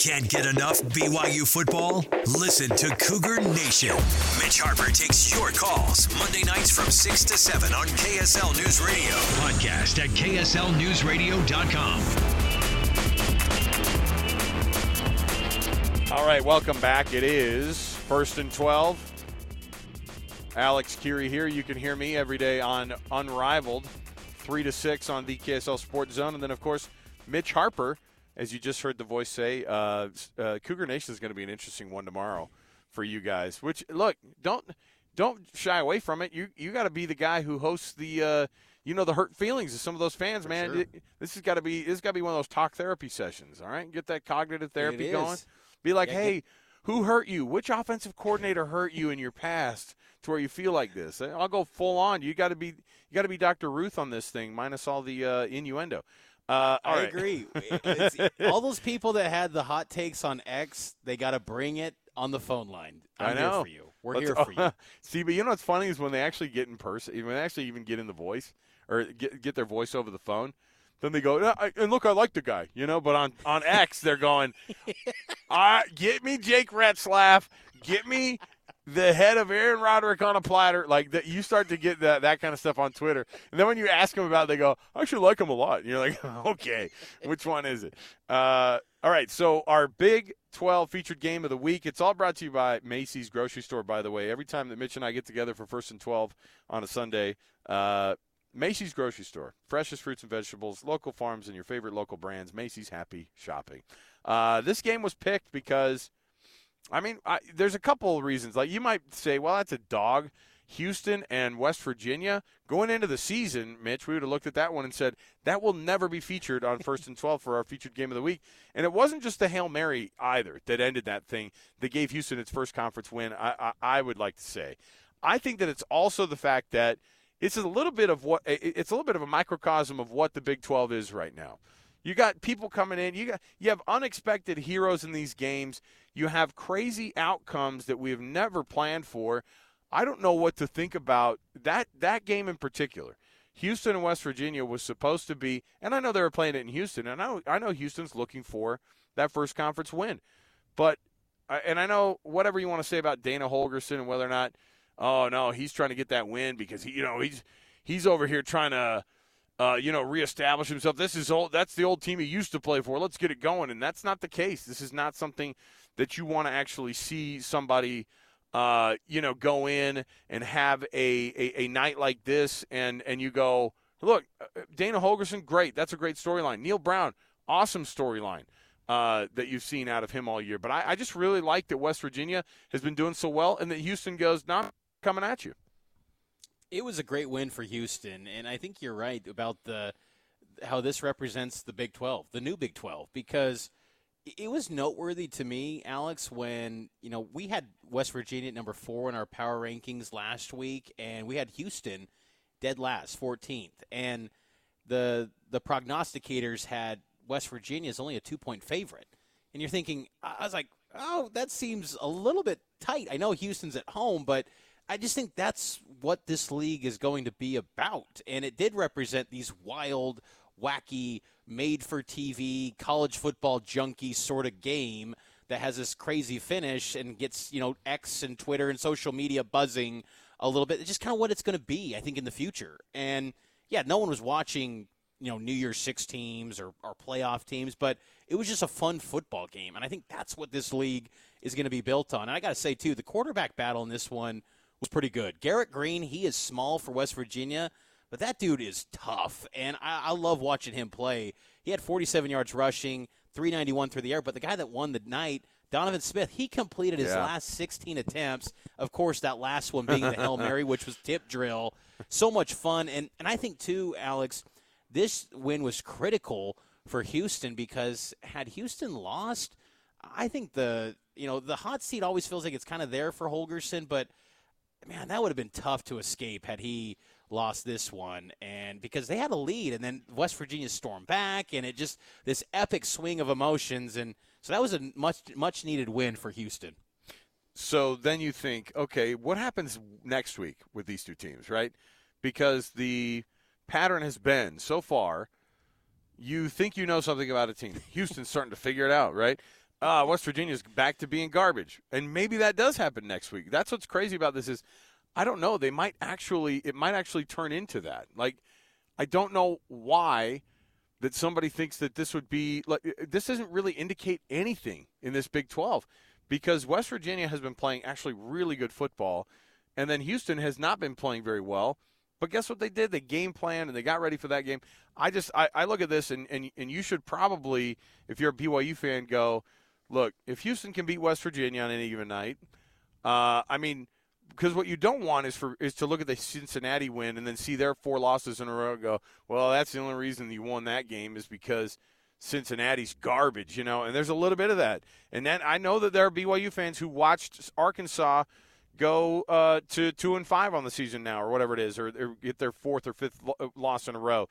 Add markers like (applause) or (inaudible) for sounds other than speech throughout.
Can't get enough BYU football? Listen to Cougar Nation. Mitch Harper takes your calls Monday nights from 6 to 7 on KSL News Radio. Podcast at KSLNewsRadio.com. All right, welcome back. It is first and 12. Alex Kirry here. You can hear me every day on Unrivaled, 3 to 6 on the KSL Sports Zone. And then, of course, Mitch Harper as you just heard the voice say, uh, uh, Cougar Nation is going to be an interesting one tomorrow for you guys. Which look, don't don't shy away from it. You you got to be the guy who hosts the uh, you know the hurt feelings of some of those fans, for man. Sure. It, this has got to be this got to be one of those talk therapy sessions. All right, get that cognitive therapy going. Be like, yeah, hey. Get- who hurt you? Which offensive coordinator hurt you in your past to where you feel like this? I'll go full on. You got to be you got to be Dr. Ruth on this thing, minus all the uh, innuendo. Uh, I right. agree. (laughs) all those people that had the hot takes on X, they got to bring it on the phone line. I'm I know. here for you. We're Let's, here for you. (laughs) See, but you know what's funny is when they actually get in person, when they actually even get in the voice or get get their voice over the phone, then they go, and look, I like the guy, you know. But on on X, they're going, (laughs) "I get me Jake Retzlaff, get me the head of Aaron Roderick on a platter. Like that, you start to get that that kind of stuff on Twitter, and then when you ask them about, it, they go, "I actually like him a lot." And you're like, (laughs) "Okay, which one is it?" Uh, all right, so our Big 12 featured game of the week. It's all brought to you by Macey's grocery store. By the way, every time that Mitch and I get together for first and 12 on a Sunday. Uh, Macey's grocery store, freshest fruits and vegetables, local farms, and your favorite local brands. Macey's happy shopping. Uh, this game was picked because I mean, I, there's a couple of reasons. Like you might say, well, that's a dog. Houston and West Virginia going into the season, Mitch, we would have looked at that one and said that will never be featured on first and twelve for our featured game of the week. And it wasn't just the hail mary either that ended that thing that gave Houston its first conference win. I, I, I would like to say, I think that it's also the fact that it's a little bit of what it's a little bit of a microcosm of what the Big Twelve is right now. You got people coming in. You got you have unexpected heroes in these games. You have crazy outcomes that we have never planned for. I don't know what to think about that that game in particular. Houston and West Virginia was supposed to be, and I know they were playing it in Houston, and I know, I know Houston's looking for that first conference win. But, uh, and I know whatever you want to say about Dana Holgorsen and whether or not, oh no, he's trying to get that win because he, you know, he's he's over here trying to uh, you know, reestablish himself. This is old. That's the old team he used to play for. Let's get it going. And that's not the case. This is not something that you want to actually see somebody, uh, you know, go in and have a, a, a night like this, and and you go, look, uh, Dana Holgorsen, great. That's a great storyline. Neal Brown, awesome storyline. Uh, that you've seen out of him all year. But I, I just really like that West Virginia has been doing so well and that Houston goes, not coming at you. It was a great win for Houston, and I think you're right about the how this represents the Big 12, the new Big 12, because it was noteworthy to me, Alex, when you know we had West Virginia at number four in our power rankings last week, and we had Houston dead last, 14th, and the the prognosticators had West Virginia as only a two point favorite, and you're thinking, I was like, oh, that seems a little bit tight. I know Houston's at home, but I just think that's what this league is going to be about. And it did represent these wild, wacky, made for TV, college football junkie sort of game that has this crazy finish and gets, you know, X and Twitter and social media buzzing a little bit. It's just kind of what it's going to be, I think, in the future. And yeah, no one was watching, you know, New Year's Six teams or, or playoff teams, but it was just a fun football game. And I think that's what this league is going to be built on. And I got to say, too, the quarterback battle in this one – was pretty good. Garrett Greene, he is small for West Virginia, but that dude is tough, and I, I love watching him play. He had 47 yards rushing, 391 through the air, but the guy that won the night, Donovan Smith, he completed his yeah. last 16 attempts. Of course, that last one being the Hail Mary, which was tip drill. So much fun. And, and I think, too, Alex, this win was critical for Houston because had Houston lost, I think the you know the hot seat always feels like it's kind of there for Holgorsen, but – man, that would have been tough to escape had he lost this one and because they had a lead and then West Virginia stormed back and it just this epic swing of emotions and so that was a much much needed win for Houston. So then you think, okay, what happens next week with these two teams, right? Because the pattern has been so far you think you know something about a team. Houston's starting to figure it out, right? Uh, West Virginia's back to being garbage, and maybe that does happen next week. That's what's crazy about this is, I don't know. They might actually, it might actually turn into that. Like, I don't know why that somebody thinks that this would be like this doesn't really indicate anything in this Big 12 because West Virginia has been playing actually really good football, and then Houston has not been playing very well. But guess what they did? They game planned and they got ready for that game. I just I, I look at this and, and and you should probably, if you're a BYU fan, go look if Houston can beat West Virginia on any given night. Uh, I mean, because what you don't want is for is to look at the Cincinnati win and then see their four losses in a row and go, well, that's the only reason you won that game is because Cincinnati's garbage, you know. And there's a little bit of that. And then I know that there are BYU fans who watched Arkansas go uh, to two and five on the season now, or whatever it is, or, or get their fourth or fifth lo- loss in a row.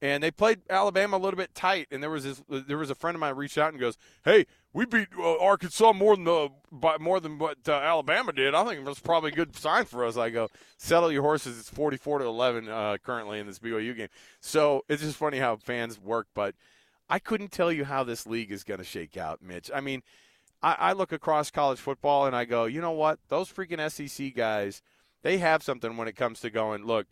And they played Alabama a little bit tight. And there was this, there was a friend of mine reached out and goes, "Hey, we beat uh, Arkansas more than the by more than what uh, Alabama did. I think that's probably a good sign for us." I go, "Settle your horses. It's forty-four to eleven uh, currently in this BYU game." So it's just funny how fans work, but I couldn't tell you how this league is going to shake out, Mitch. I mean I, I look across college football and I go, you know what? Those freaking SEC guys, they have something when it comes to going, look,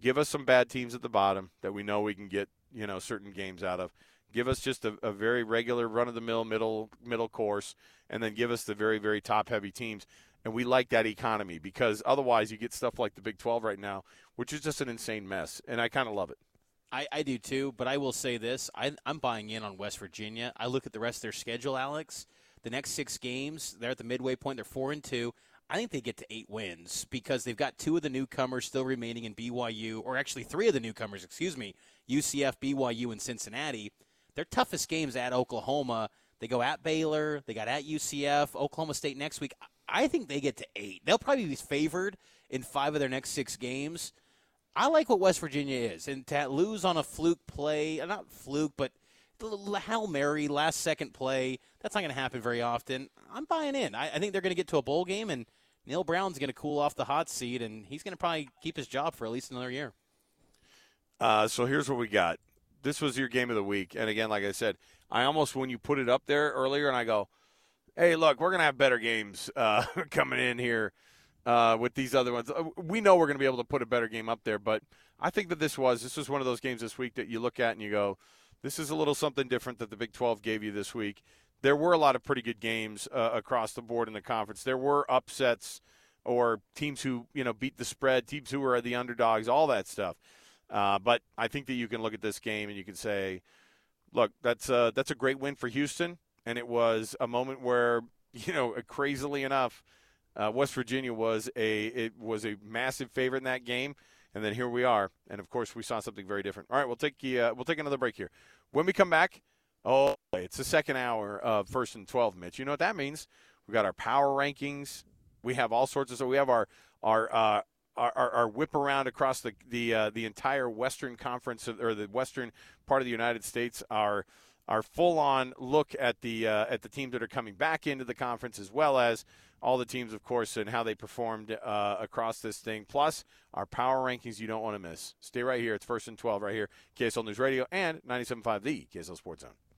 give us some bad teams at the bottom that we know we can get, you know, certain games out of. Give us just a, a very regular run of the mill middle middle course, and then give us the very very top heavy teams. And we like that economy because otherwise you get stuff like the Big 12 right now, which is just an insane mess. And I kind of love it. I, I do too, but I will say this: I, I'm buying in on West Virginia. I look at the rest of their schedule, Alex the next six games, they're at the midway point. They're four and two. I think they get to eight wins because they've got two of the newcomers still remaining in BYU, or actually three of the newcomers, excuse me, UCF, BYU, and Cincinnati. Their toughest games at Oklahoma. They go at Baylor. They got at UCF, Oklahoma State next week. I think they get to eight. They'll probably be favored in five of their next six games. I like what West Virginia is, and to lose on a fluke play, not fluke, but Hail Mary, last second play. That's not going to happen very often. I'm buying in. I, I think they're going to get to a bowl game, and Neal Brown's going to cool off the hot seat, and he's going to probably keep his job for at least another year. Uh, so here's what we got. This was your game of the week, and again, like I said, I almost when you put it up there earlier, and I go, "Hey, look, we're to have better games uh, (laughs) coming in here." Uh, with these other ones. Uh, we know we're to be able to put a better game up there, but I think that this was this was one of those games this week that you look at and you go, this is a little something different that the Big 12 gave you this week. There were a lot of pretty good games uh, across the board in the conference. There were upsets or teams who you know beat the spread, teams who were the underdogs, all that stuff. Uh, but I think that you can look at this game and you can say, look, that's a, that's a great win for Houston, and it was a moment where (laughs) you know, crazily enough, uh, West Virginia was a it was a massive favorite in that game. And then here we are, and of course we saw something very different. All right, we'll take uh, we'll take another break here. When we come back, oh, it's the second hour of first and twelve, Mitch. You know what that means? We got our power rankings. We have all sorts of so we have our our uh, our, our, our, whip around across the the uh, the entire Western Conference or the Western part of the United States. Our our full on look at the uh, at the teams that are coming back into the conference, as well as all the teams, of course, and how they performed uh, across this thing. Plus, our power rankings you don't want to miss. Stay right here. It's first and 12 right here, KSL News Radio and 97.5 The KSL Sports Zone.